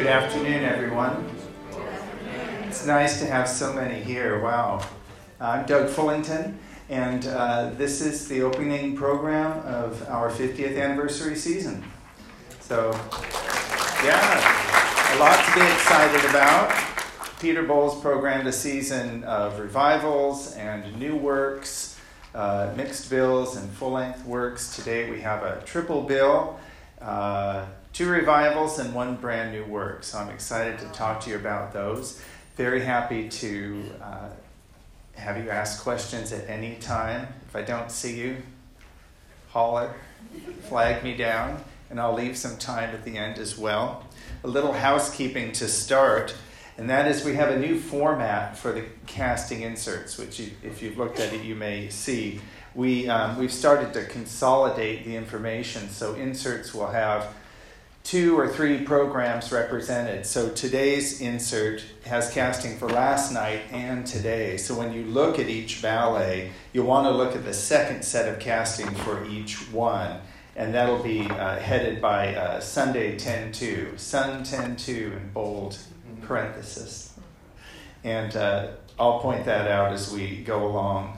Good afternoon, everyone. It's nice to have so many here. Wow. I'm Doug Fullington, and uh, this is the opening program of our 50th anniversary season. So, yeah, a lot to be excited about. Peter Boal programmed a season of revivals and new works, uh, mixed bills, and full length works. Today we have a triple bill. Uh, two revivals and one brand new work. So I'm excited to talk to you about those. Very happy to uh, have you ask questions at any time. If I don't see you, holler, flag me down, and I'll leave some time at the end as well. A little housekeeping to start, and that is we have a new format for the casting inserts, which, you, if you've looked at it, you may see. We, um, we've started to consolidate the information, so inserts will have two or three programs represented. So today's insert has casting for last night and today. So when you look at each ballet, you'll want to look at the second set of casting for each one. And that'll be uh, headed by uh, Sunday 10 2, Sun 10 2 in bold parenthesis. And uh, I'll point that out as we go along.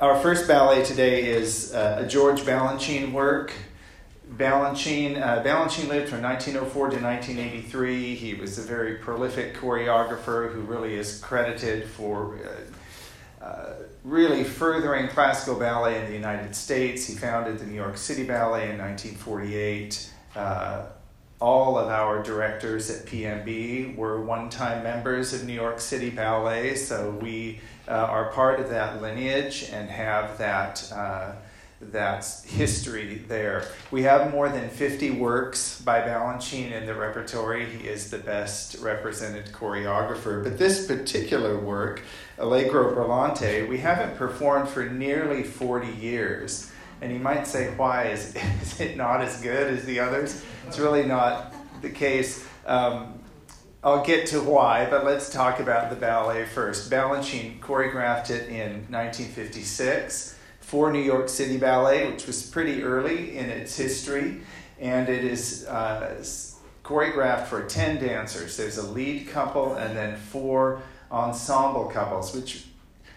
Our first ballet today is uh, a George Balanchine work Balanchine. Uh, Balanchine lived from 1904 to 1983. He was a very prolific choreographer who really is credited for uh, uh, really furthering classical ballet in the United States. He founded the New York City Ballet in 1948. Uh, all of our directors at PNB were one time members of New York City Ballet, so we uh, are part of that lineage and have that uh, that's history there. We have more than 50 works by Balanchine in the repertory. He is the best represented choreographer. But this particular work, Allegro Brillante, we haven't performed for nearly 40 years. And you might say, why? Is, is it not as good as the others? It's really not the case. Um, I'll get to why, but let's talk about the ballet first. Balanchine choreographed it in 1956 for New York City Ballet, which was pretty early in its history, and it is uh, choreographed for 10 dancers. There's a lead couple and then four ensemble couples, which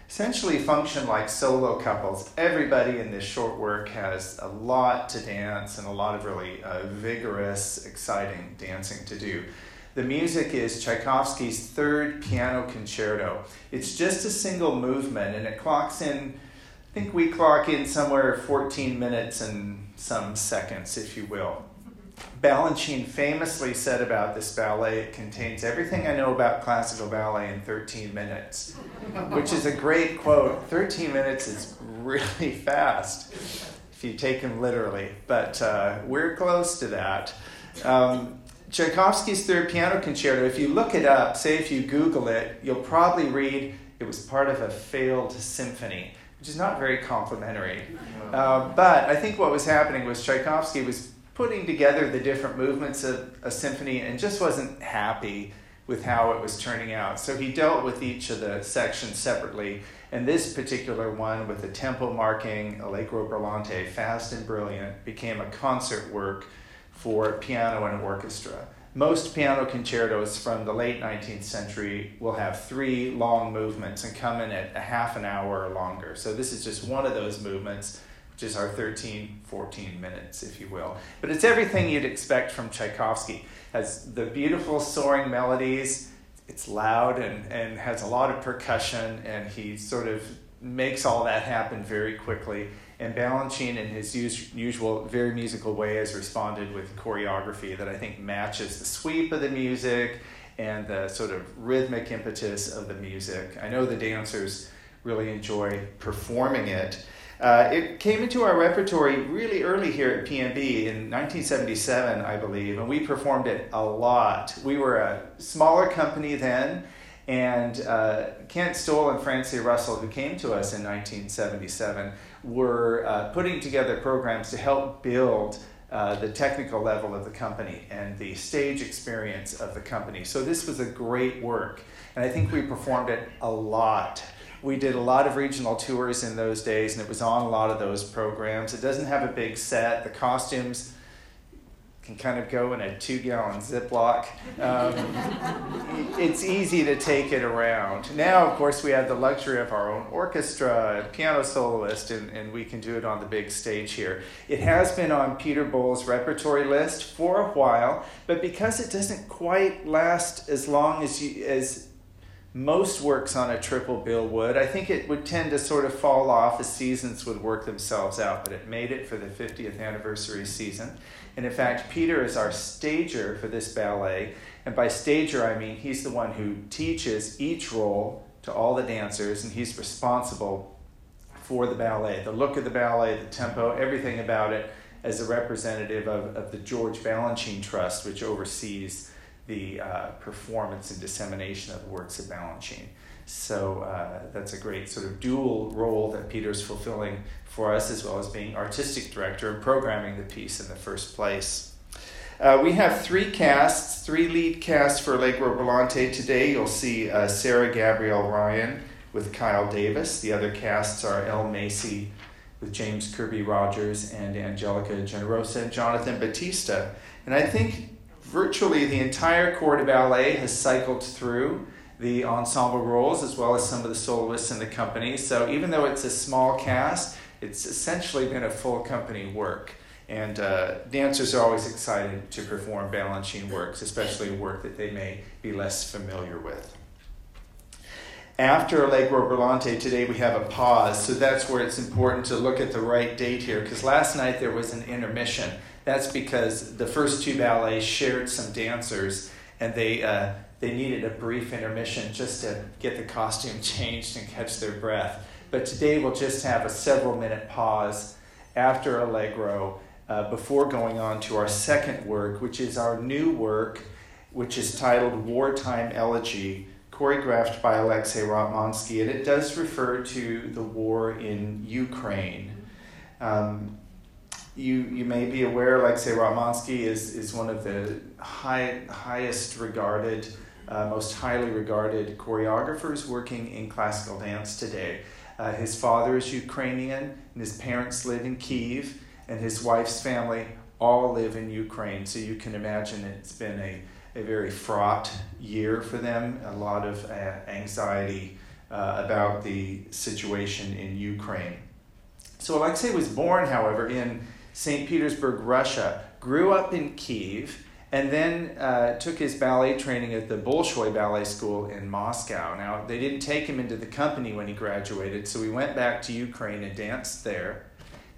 essentially function like solo couples. Everybody in this short work has a lot to dance and a lot of really uh, vigorous, exciting dancing to do. The music is Tchaikovsky's third piano concerto. It's just a single movement and it clocks in think we clock in somewhere 14 minutes and some seconds, if you will. Balanchine famously said about this ballet, it contains everything I know about classical ballet in 13 minutes, which is a great quote. 13 minutes is really fast if you take him literally, but uh, we're close to that. Um, Tchaikovsky's Third Piano Concerto, if you look it up, say if you Google it, you'll probably read it was part of a failed symphony which is not very complimentary. Uh, but I think what was happening was Tchaikovsky was putting together the different movements of a symphony and just wasn't happy with how it was turning out. So he dealt with each of the sections separately. And this particular one, with the tempo marking Allegro Brillante, fast and brilliant, became a concert work for piano and orchestra. Most piano concertos from the late 19th century will have three long movements and come in at a half an hour or longer. So this is just one of those movements, which is our 13, 14 minutes, if you will. But it's everything you'd expect from Tchaikovsky. Has the beautiful soaring melodies, it's loud and, and has a lot of percussion, and he sort of makes all that happen very quickly and Balanchine, in his usual very musical way, has responded with choreography that I think matches the sweep of the music and the sort of rhythmic impetus of the music. I know the dancers really enjoy performing it. Uh, it came into our repertory really early here at PNB in 1977, I believe, and we performed it a lot. We were a smaller company then, and uh, Kent Stowell and Francia Russell, who came to us in 1977, were uh, putting together programs to help build uh, the technical level of the company and the stage experience of the company. So this was a great work, and I think we performed it a lot. We did a lot of regional tours in those days, and it was on a lot of those programs. It doesn't have a big set. The costumes can kind of go in a two gallon Ziploc. Um, it's easy to take it around. Now, of course, we have the luxury of our own orchestra, piano soloist, and, and we can do it on the big stage here. It has been on Peter Boal's repertory list for a while, but because it doesn't quite last as long as, you, as most works on a triple bill would. I think it would tend to sort of fall off as seasons would work themselves out, but it made it for the 50th anniversary season. And in fact, Peter is our stager for this ballet. And by stager, I mean he's the one who teaches each role to all the dancers, and he's responsible for the ballet the look of the ballet, the tempo, everything about it as a representative of, of the George Balanchine Trust, which oversees the uh, performance and dissemination of works of Balanchine. So uh, that's a great sort of dual role that Peter's fulfilling for us, as well as being artistic director and programming the piece in the first place. Uh, we have three casts, three lead casts for Allegro Brillante today. You'll see uh, Sarah Gabrielle Ryan with Kyle Davis. The other casts are Elle Macy with James Kirby Rogers and Angelica Generosa and Jonathan Batista. And I think virtually the entire corps de ballet has cycled through the ensemble roles as well as some of the soloists in the company. So even though it's a small cast, it's essentially been a full company work. And uh, dancers are always excited to perform Balanchine works, especially work that they may be less familiar with. After Allegro Brillante today, we have a pause. So that's where it's important to look at the right date here, because last night there was an intermission. That's because the first two ballets shared some dancers, and they uh, they needed a brief intermission just to get the costume changed and catch their breath. But today we'll just have a several minute pause after Allegro uh, before going on to our second work, which is our new work, which is titled Wartime Elegy, choreographed by Alexei Ratmansky, and it does refer to the war in Ukraine. Um, you, you may be aware, Alexei Ratmansky is, is one of the high, highest regarded, uh, most highly regarded choreographers working in classical dance today. Uh, his father is Ukrainian, and his parents live in Kiev, and his wife's family all live in Ukraine. So you can imagine it's been a, a very fraught year for them, a lot of uh, anxiety uh, about the situation in Ukraine. So Alexei was born, however, in St. Petersburg, Russia, grew up in Kiev, and then uh, took his ballet training at the Bolshoi Ballet School in Moscow. Now, they didn't take him into the company when he graduated, so he went back to Ukraine and danced there.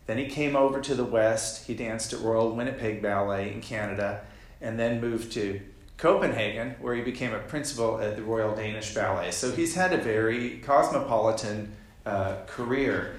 Then he came over to the West. He danced at Royal Winnipeg Ballet in Canada, and then moved to Copenhagen, where he became a principal at the Royal Danish Ballet. So he's had a very cosmopolitan uh, career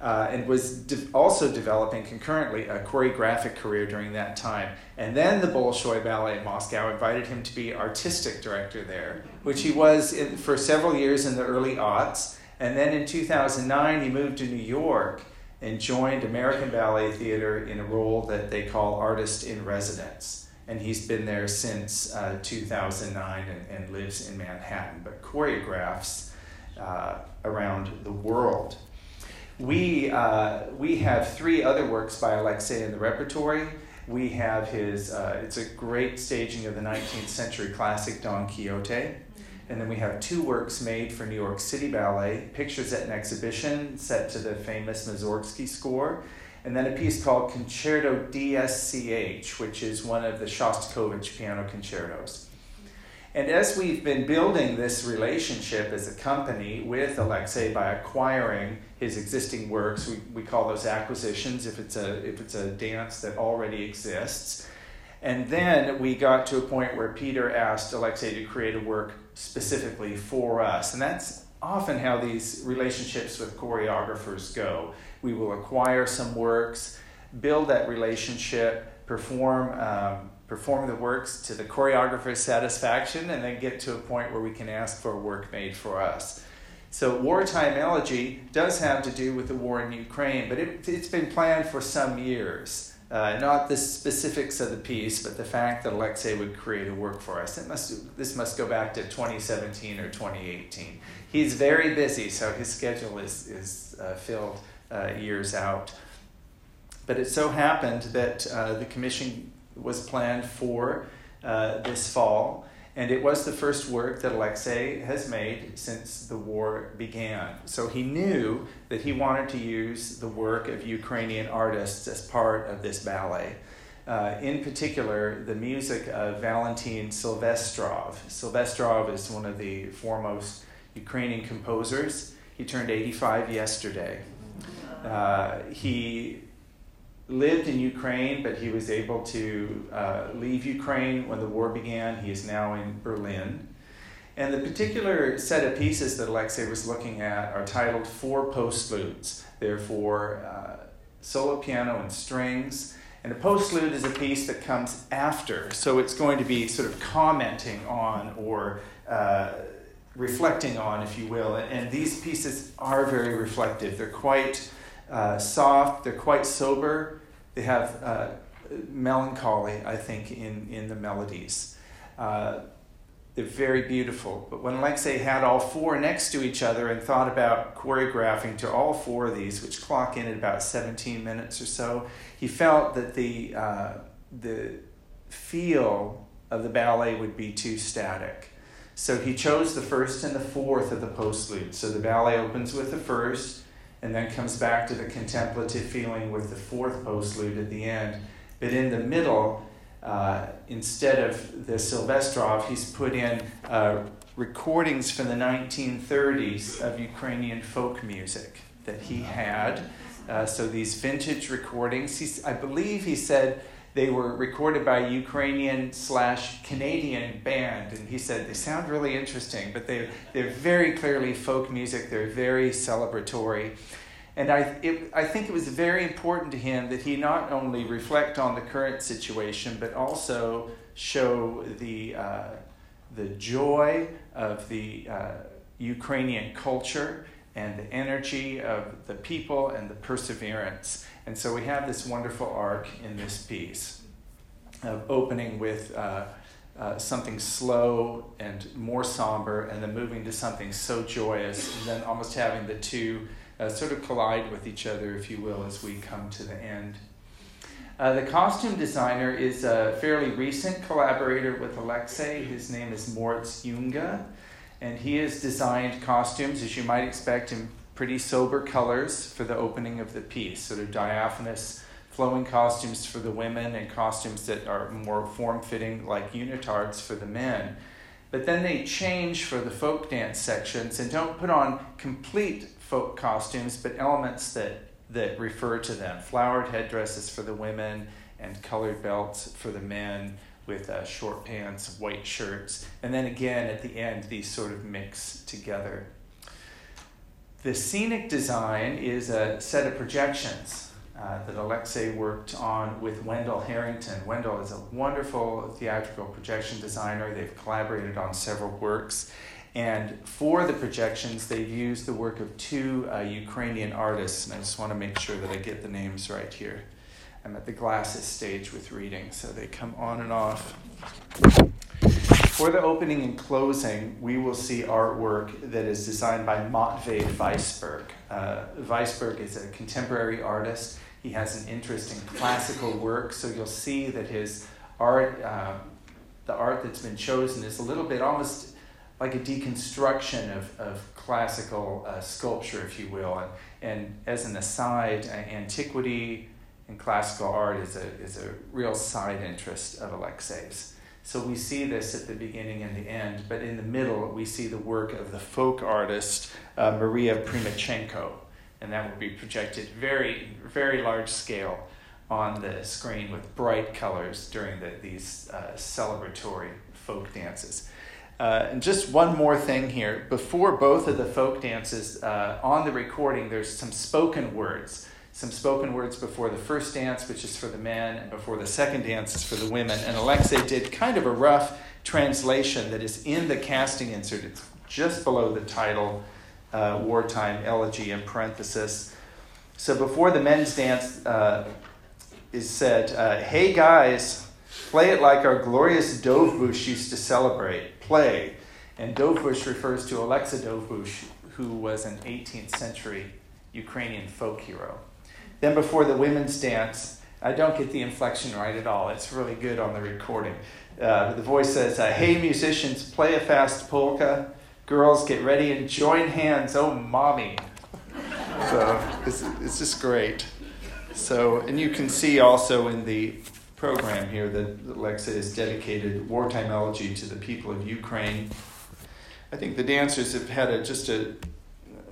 uh, and was de- also developing concurrently a choreographic career during that time. And then the Bolshoi Ballet in Moscow invited him to be artistic director there, which he was in, for several years in the early aughts. And then in 2009, he moved to New York and joined American Ballet Theater in a role that they call artist in residence. And he's been there since uh, 2009 and, and, lives in Manhattan, but choreographs uh, around the world. We, uh, we have three other works by Alexei in the repertory. We have his, uh, it's a great staging of the 19th century classic Don Quixote. And then we have two works made for New York City Ballet Pictures at an Exhibition, set to the famous Mussorgsky score. And then a piece called Concerto DSCH, which is one of the Shostakovich piano concertos. And as we've been building this relationship as a company with Alexei by acquiring his existing works, we, we call those acquisitions if it's, a, if it's a dance that already exists. And then we got to a point where Peter asked Alexei to create a work specifically for us. And that's often how these relationships with choreographers go. We will acquire some works, build that relationship, perform. Um, perform the works to the choreographer's satisfaction, and then get to a point where we can ask for work made for us. So, Wartime Elegy does have to do with the war in Ukraine, but it, has been planned for some years. Uh, not the specifics of the piece, but the fact that Alexei would create a work for us. It must, this must go back to 2017 or 2018. He's very busy, so his schedule is, is uh, filled uh, years out. But it so happened that uh, the commission was planned for uh, this fall. And it was the first work that Alexei has made since the war began. So he knew that he wanted to use the work of Ukrainian artists as part of this ballet. Uh, in particular, the music of Valentin Silvestrov. Silvestrov is one of the foremost Ukrainian composers. He turned 85 yesterday. Uh, he lived in Ukraine, but he was able to uh, leave Ukraine when the war began. He is now in Berlin. And the particular set of pieces that Alexei was looking at are titled Four Postludes. They're for uh, solo piano and strings. And a postlude is a piece that comes after, so it's going to be sort of commenting on or uh, reflecting on, if you will. And these pieces are very reflective. They're quite uh, soft, they're quite sober, they have uh, melancholy, I think, in, in the melodies. Uh, they're very beautiful. But when Alexei had all four next to each other and thought about choreographing to all four of these, which clock in at about 17 minutes or so, he felt that the, uh, the feel of the ballet would be too static. So he chose the first and the fourth of the postludes. So the ballet opens with the first, and then comes back to the contemplative feeling with the fourth postlude at the end. But in the middle, uh, instead of the Silvestrov, he's put in uh, recordings from the 1930s of Ukrainian folk music that he had. Uh, so these vintage recordings, he's, I believe he said they were recorded by a Ukrainian slash Canadian band, and he said they sound really interesting, but they they're very clearly folk music. They're very celebratory, and I it, I think it was very important to him that he not only reflect on the current situation, but also show the uh, the joy of the uh, Ukrainian culture and the energy of the people and the perseverance. And so we have this wonderful arc in this piece of opening with uh, uh, something slow and more somber, and then moving to something so joyous, and then almost having the two uh, sort of collide with each other, if you will, as we come to the end. Uh, the costume designer is a fairly recent collaborator with Alexei. His name is Moritz Junge, and he has designed costumes, as you might expect, in pretty sober colors for the opening of the piece, sort of diaphanous flowing costumes for the women and costumes that are more form fitting, like unitards for the men. But then they change for the folk dance sections and don't put on complete folk costumes, but elements that, that refer to them flowered headdresses for the women and colored belts for the men with uh, short pants, white shirts, and then again at the end, these sort of mix together. The scenic design is a set of projections uh, that Alexei worked on with Wendall Harrington. Wendall is a wonderful theatrical projection designer. They've collaborated on several works. And for the projections, they've used the work of two uh, Ukrainian artists. And I just want to make sure that I get the names right here. I'm at the glasses stage with reading, so they come on and off. For the opening and closing, we will see artwork that is designed by Matvey Weisberg. Uh, Weisberg is a contemporary artist. He has an interest in classical work, so you'll see that his art, uh, the art that's been chosen, is a little bit almost like a deconstruction of, of classical uh, sculpture, if you will. And, and as an aside, uh, antiquity and classical art is a, is a real side interest of Alexei's. So we see this at the beginning and the end, but in the middle, we see the work of the folk artist uh, Maria Primachenko, and that will be projected very, very large scale on the screen with bright colors during the, these uh, celebratory folk dances. Uh, and just one more thing here. Before both of the folk dances, uh, on the recording, there's some spoken words some spoken words before the first dance, which is for the men, and before the second dance is for the women. And Alexei did kind of a rough translation that is in the casting insert. It's just below the title, uh, Wartime Elegy in parenthesis. So before the men's dance uh, is said, uh, Hey guys, play it like our glorious Dovbush used to celebrate. Play. And Dovbush refers to Alexei Dovbush, who was an 18th century Ukrainian folk hero. Then, before the women's dance, I don't get the inflection right at all. It's really good on the recording. Uh, the voice says, uh, Hey, musicians, play a fast polka. Girls, get ready and join hands. Oh, mommy. so it's, it's just great. So, and you can see also in the program here that Alexei is dedicated wartime elegy to the people of Ukraine. I think the dancers have had a, just a, uh,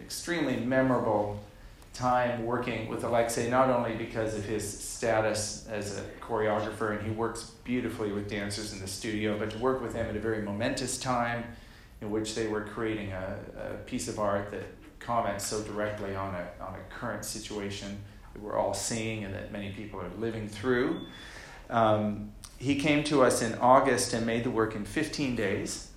extremely memorable time working with Alexei, not only because of his status as a choreographer, and he works beautifully with dancers in the studio, but to work with him at a very momentous time in which they were creating a, a piece of art that comments so directly on a, on a current situation that we're all seeing and that many people are living through. Um, he came to us in August and made the work in 15 days.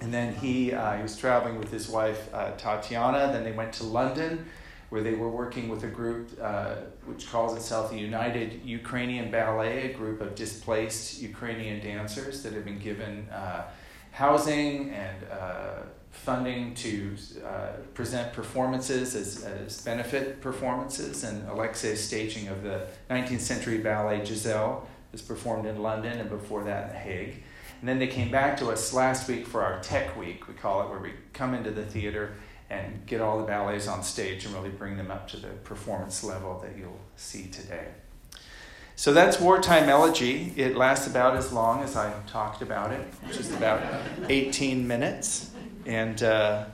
And then he, uh, he was traveling with his wife, uh, Tatiana. Then they went to London where they were working with a group uh, which calls itself the United Ukrainian Ballet, a group of displaced Ukrainian dancers that have been given uh, housing and uh, funding to uh, present performances as, as benefit performances. And Alexei's staging of the 19th century ballet Giselle was performed in London and before that in The Hague. And then they came back to us last week for our Tech Week, we call it, where we come into the theater and get all the ballets on stage and really bring them up to the performance level that you'll see today. So that's Wartime Elegy. It lasts about as long as I talked about it, which is about 18 minutes. And uh,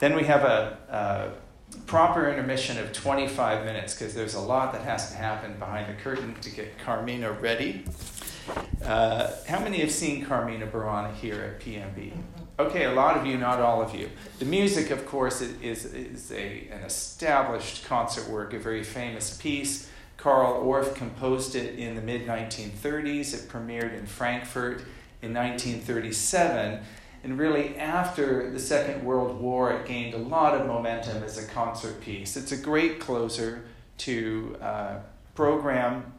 then we have a, a, proper intermission of 25 minutes because there's a lot that has to happen behind the curtain to get Carmina ready. Uh, how many have seen Carmina Burana here at PNB? Okay, a lot of you, not all of you. The music, of course, is, is a, an established concert work, a very famous piece. Carl Orff composed it in the mid 1930s. It premiered in Frankfurt in 1937. And really, after the Second World War, it gained a lot of momentum as a concert piece. It's a great closer to uh, program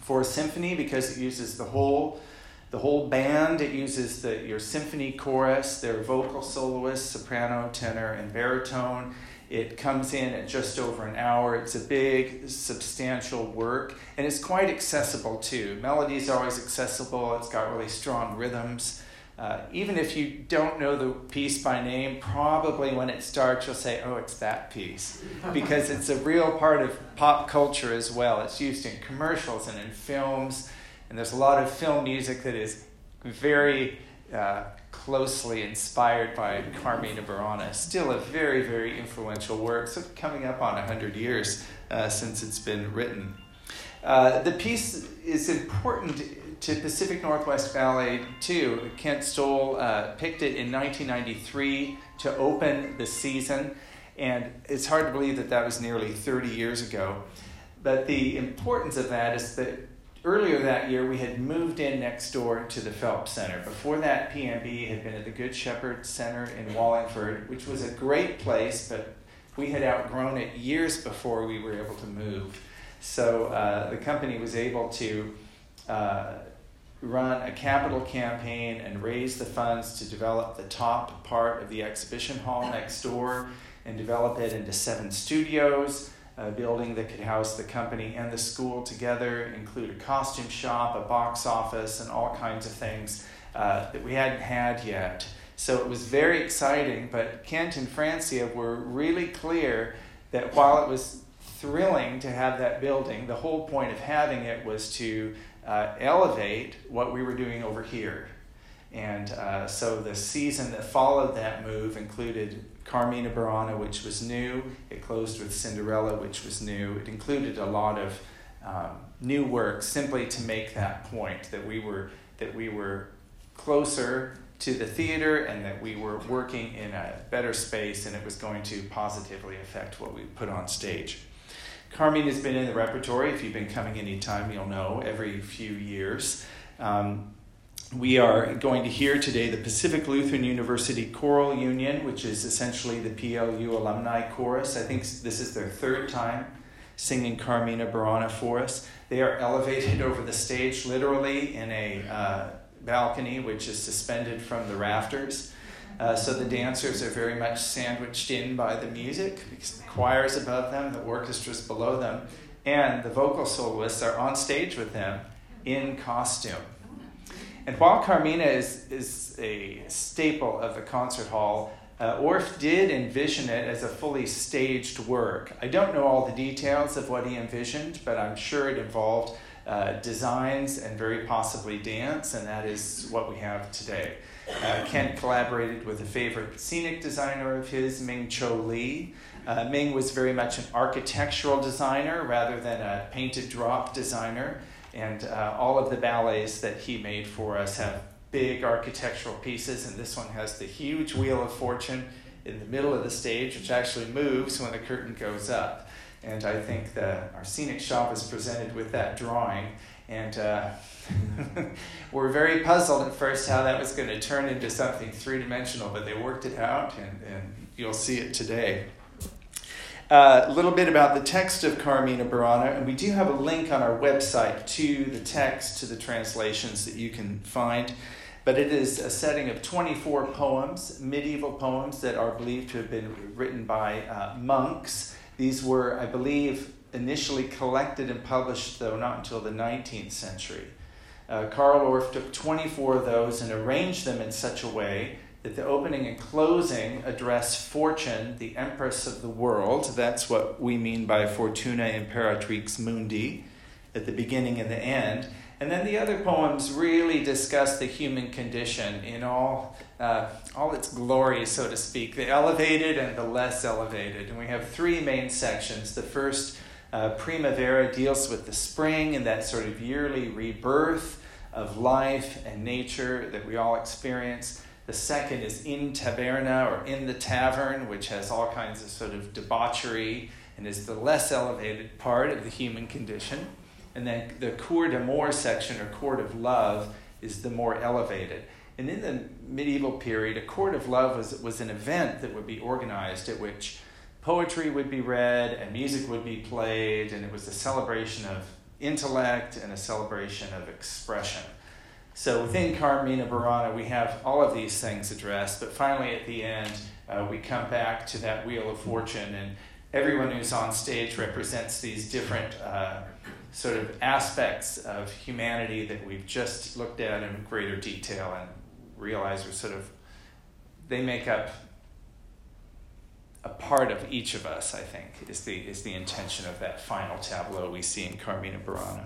for a symphony because it uses the whole the whole band. It uses the, your symphony chorus, their vocal soloists, soprano, tenor, and baritone. It comes in at just over an hour. It's a big, substantial work, and it's quite accessible too. Melody is always accessible, it's got really strong rhythms. Uh, even if you don't know the piece by name, probably when it starts, you'll say, Oh, it's that piece. Because it's a real part of pop culture as well. It's used in commercials and in films. And there's a lot of film music that is very uh, closely inspired by Carmina Burana. Still a very, very influential work, so coming up on 100 years uh, since it's been written. Uh, the piece is important to Pacific Northwest Ballet too. Kent Stowell uh, picked it in 1993 to open the season, and it's hard to believe that that was nearly 30 years ago. But the importance of that is that earlier that year, we had moved in next door to the Phelps Center. Before that, PNB had been at the Good Shepherd Center in Wallingford, which was a great place, but we had outgrown it years before we were able to move. So uh, the company was able to uh, run a capital campaign and raise the funds to develop the top part of the exhibition hall next door and develop it into seven studios a building that could house the company and the school together, include a costume shop, a box office, and all kinds of things uh, that we hadn't had yet. So it was very exciting, but Kent and Francia were really clear that while it was thrilling to have that building, the whole point of having it was to uh, elevate what we were doing over here. And uh, so the season that followed that move included Carmina Burana, which was new. It closed with Cinderella, which was new. It included a lot of um, new work simply to make that point that we were that we were closer to the theater and that we were working in a better space and it was going to positively affect what we put on stage. Carmine has been in the repertory. If you've been coming any time, you'll know every few years. Um, we are going to hear today the Pacific Lutheran University Choral Union, which is essentially the PLU alumni chorus. I think this is their third time singing Carmina Burana for us. They are elevated over the stage literally in a uh, balcony which is suspended from the rafters. Uh, so the dancers are very much sandwiched in by the music because the choir is above them, the orchestra is below them, and the vocal soloists are on stage with them in costume. And while Carmina is, is a staple of the concert hall, uh, Orff did envision it as a fully staged work. I don't know all the details of what he envisioned, but I'm sure it involved uh, designs and very possibly dance, and that is what we have today. Uh, Kent collaborated with a favorite scenic designer of his, Ming Cho Lee. Uh, Ming was very much an architectural designer rather than a painted drop designer, and uh, all of the ballets that he made for us have big architectural pieces, and this one has the huge Wheel of Fortune in the middle of the stage, which actually moves when the curtain goes up. And I think our scenic shop is presented with that drawing. And uh, we're very puzzled at first how that was going to turn into something three dimensional, but they worked it out, and, and you'll see it today. A little bit about the text of Carmina Burana, and we do have a link on our website to the text, to the translations that you can find. But it is a setting of 24 poems, medieval poems that are believed to have been written by uh, monks. These were, I believe, initially collected and published, though not until the 19th century. Uh, Carl Orff took 24 of those and arranged them in such a way that the opening and closing address Fortune, the Empress of the world. That's what we mean by Fortuna Imperatrix Mundi, at the beginning and the end. And then the other poems really discuss the human condition in all, uh, all its glory, so to speak, the elevated and the less elevated. And we have three main sections. The first, uh, Primavera, deals with the spring and that sort of yearly rebirth of life and nature that we all experience. The second is in taverna or in the tavern, which has all kinds of sort of debauchery and is the less elevated part of the human condition. And then the cour d'amour section or court of love is the more elevated. And in the medieval period, a court of love was, was an event that would be organized at which poetry would be read and music would be played, and it was a celebration of intellect and a celebration of expression. So within Carmina Burana, we have all of these things addressed, but finally at the end, uh, we come back to that Wheel of Fortune, and everyone who's on stage represents these different uh, sort of aspects of humanity that we've just looked at in greater detail and realize are sort of, they make up a part of each of us, I think, is the, is the intention of that final tableau we see in Carmina Burana.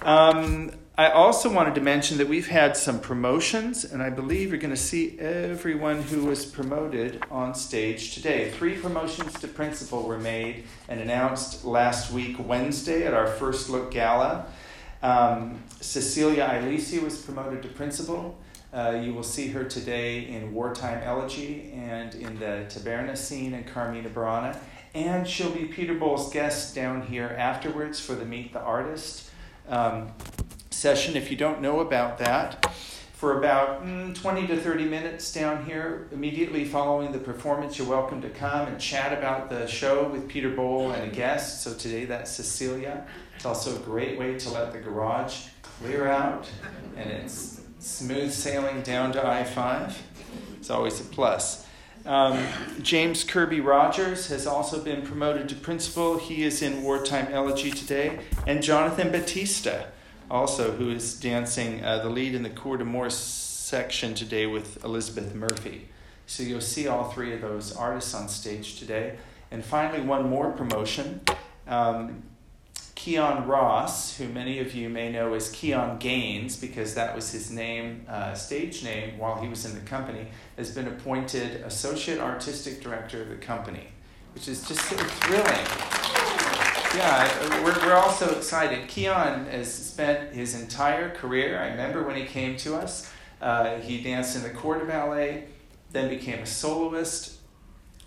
Um, I also wanted to mention that we've had some promotions, and I believe you're going to see everyone who was promoted on stage today. Three promotions to principal were made and announced last week, Wednesday, at our first look gala. Um, Cecilia Iliesiu was promoted to principal. Uh, you will see her today in Wartime Elegy and in the Taberna scene in Carmina Burana. And she'll be Peter Boal's guest down here afterwards for the Meet the Artist um, session. If you don't know about that, for about mm, 20 to 30 minutes down here, immediately following the performance, you're welcome to come and chat about the show with Peter Boal and a guest. So today that's Cecilia. It's also a great way to let the garage clear out, and it's smooth sailing down to I 5. It's always a plus. Um, James Kirby Rogers has also been promoted to principal. He is in Wartime Elegy today. And Jonathan Batista, also, who is dancing uh, the lead in the Cour d'Amour section today with Elizabeth Murphy. So you'll see all three of those artists on stage today. And finally, one more promotion. Um, Kiyon Ross, who many of you may know as Kiyon Gaines, because that was his name, uh, stage name while he was in the company, has been appointed Associate Artistic Director of the company, which is just so thrilling. Yeah, we're, we're all so excited. Kiyon has spent his entire career, I remember when he came to us, uh, he danced in the de Ballet, then became a soloist.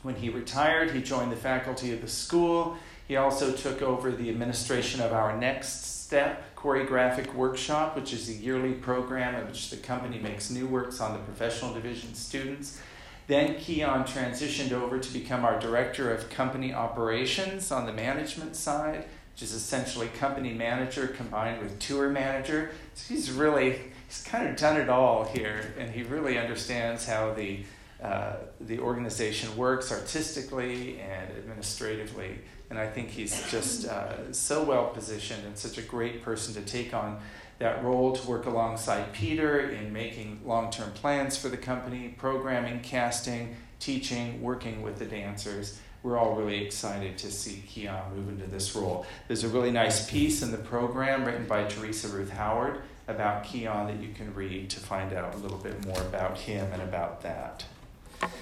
When he retired, he joined the faculty of the school he also took over the administration of our Next Step choreographic workshop, which is a yearly program in which the company makes new works on the professional division students. Then Kiyon transitioned over to become our director of company operations on the management side, which is essentially company manager combined with tour manager. So he's really he's kind of done it all here, and he really understands how the uh, the organization works artistically and administratively. And I think he's just uh, so well positioned and such a great person to take on that role to work alongside Peter in making long term plans for the company, programming, casting, teaching, working with the dancers. We're all really excited to see Kiyon move into this role. There's a really nice piece in the program written by Theresa Ruth Howard about Kiyon that you can read to find out a little bit more about him and about that.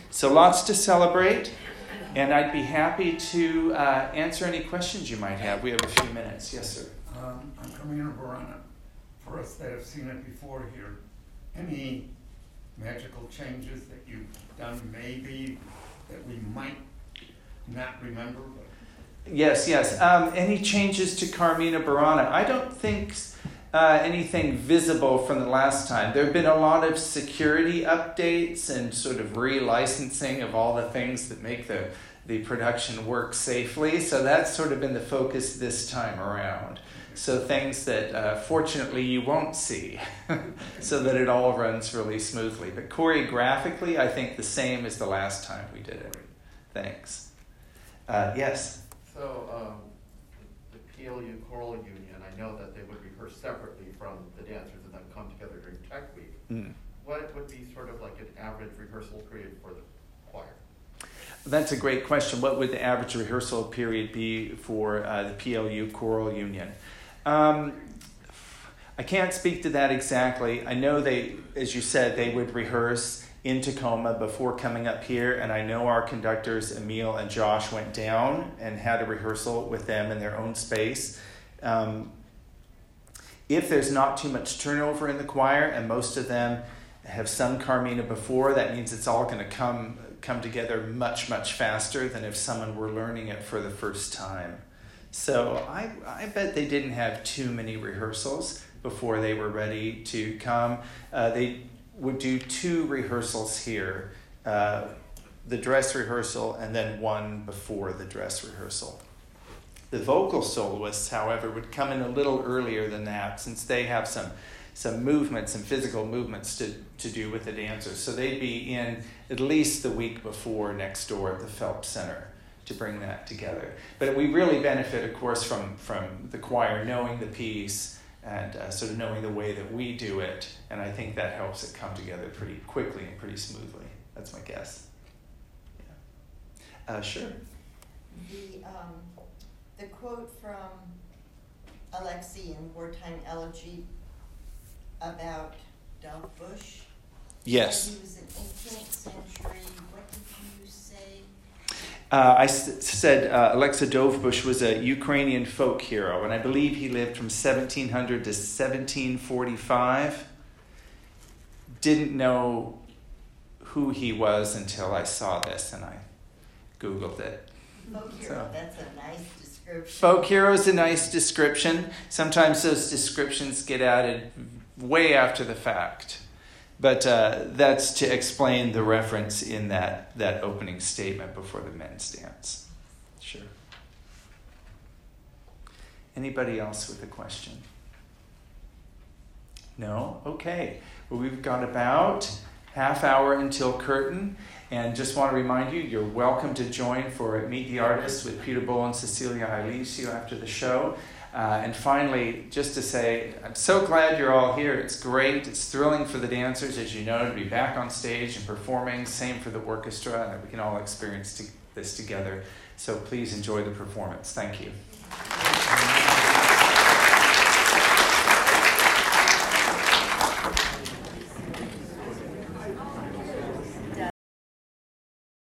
So, lots to celebrate, and I'd be happy to uh, answer any questions you might have. We have a few minutes. Yes, sir. Um, I'm coming in Verona. For us that have seen it before here, any magical changes that you've done maybe that we might not remember? Yes, yes. Um, any changes to Carmina Burana? I don't think uh, anything visible from the last time. There have been a lot of security updates and sort of relicensing of all the things that make the, the production work safely. So that's sort of been the focus this time around. So things that uh, fortunately you won't see, so that it all runs really smoothly. But choreographically, I think the same as the last time we did it. Thanks. Uh, yes? So um, the, PLU Choral Union, I know that they would rehearse separately from the dancers and then come together during Tech Week. Mm. What would be sort of like an average rehearsal period for the choir? That's a great question. What would the average rehearsal period be for uh, the PLU Choral Union? Um, I can't speak to that exactly. I know they, as you said, they would rehearse in Tacoma before coming up here, and I know our conductors, Emil and Josh, went down and had a rehearsal with them in their own space. Um, if there's not too much turnover in the choir, and most of them have sung Carmina before, that means it's all going to come come together much much faster than if someone were learning it for the first time. So I I bet they didn't have too many rehearsals before they were ready to come. Uh, they would do two rehearsals here. Uh, the dress rehearsal and then one before the dress rehearsal. The vocal soloists, however, would come in a little earlier than that since they have some some movements, some physical movements to, to do with the dancers. So they'd be in at least the week before next door at the Phelps Center to bring that together. But we really benefit, of course, from, from the choir knowing the piece and uh, sort of knowing the way that we do it. And I think that helps it come together pretty quickly and pretty smoothly. That's my guess. Yeah. Uh, sure. The um, the quote from Alexei in Wartime Elegy about Dovbush. Yes. He was an 18th century. What did you say? Uh, I s- said uh, Oleksa Dovbush was a Ukrainian folk hero, and I believe he lived from 1700 to 1745. Didn't know who he was until I saw this, and I Googled it. Folk hero, so. that's a nice description. Folk hero is a nice description. Sometimes those descriptions get added way after the fact. But uh, that's to explain the reference in that, that opening statement before the men's dance. Sure. Anybody else with a question? No? Okay. Well, we've got about half hour until curtain. And just want to remind you, you're welcome to join for Meet the Artists with Peter Boal and Cecilia Iliesiu after the show. Uh, and finally, just to say, I'm so glad you're all here. It's great. It's thrilling for the dancers, as you know, to be back on stage and performing. Same for the orchestra, and we can all experience this together. So please enjoy the performance. Thank you.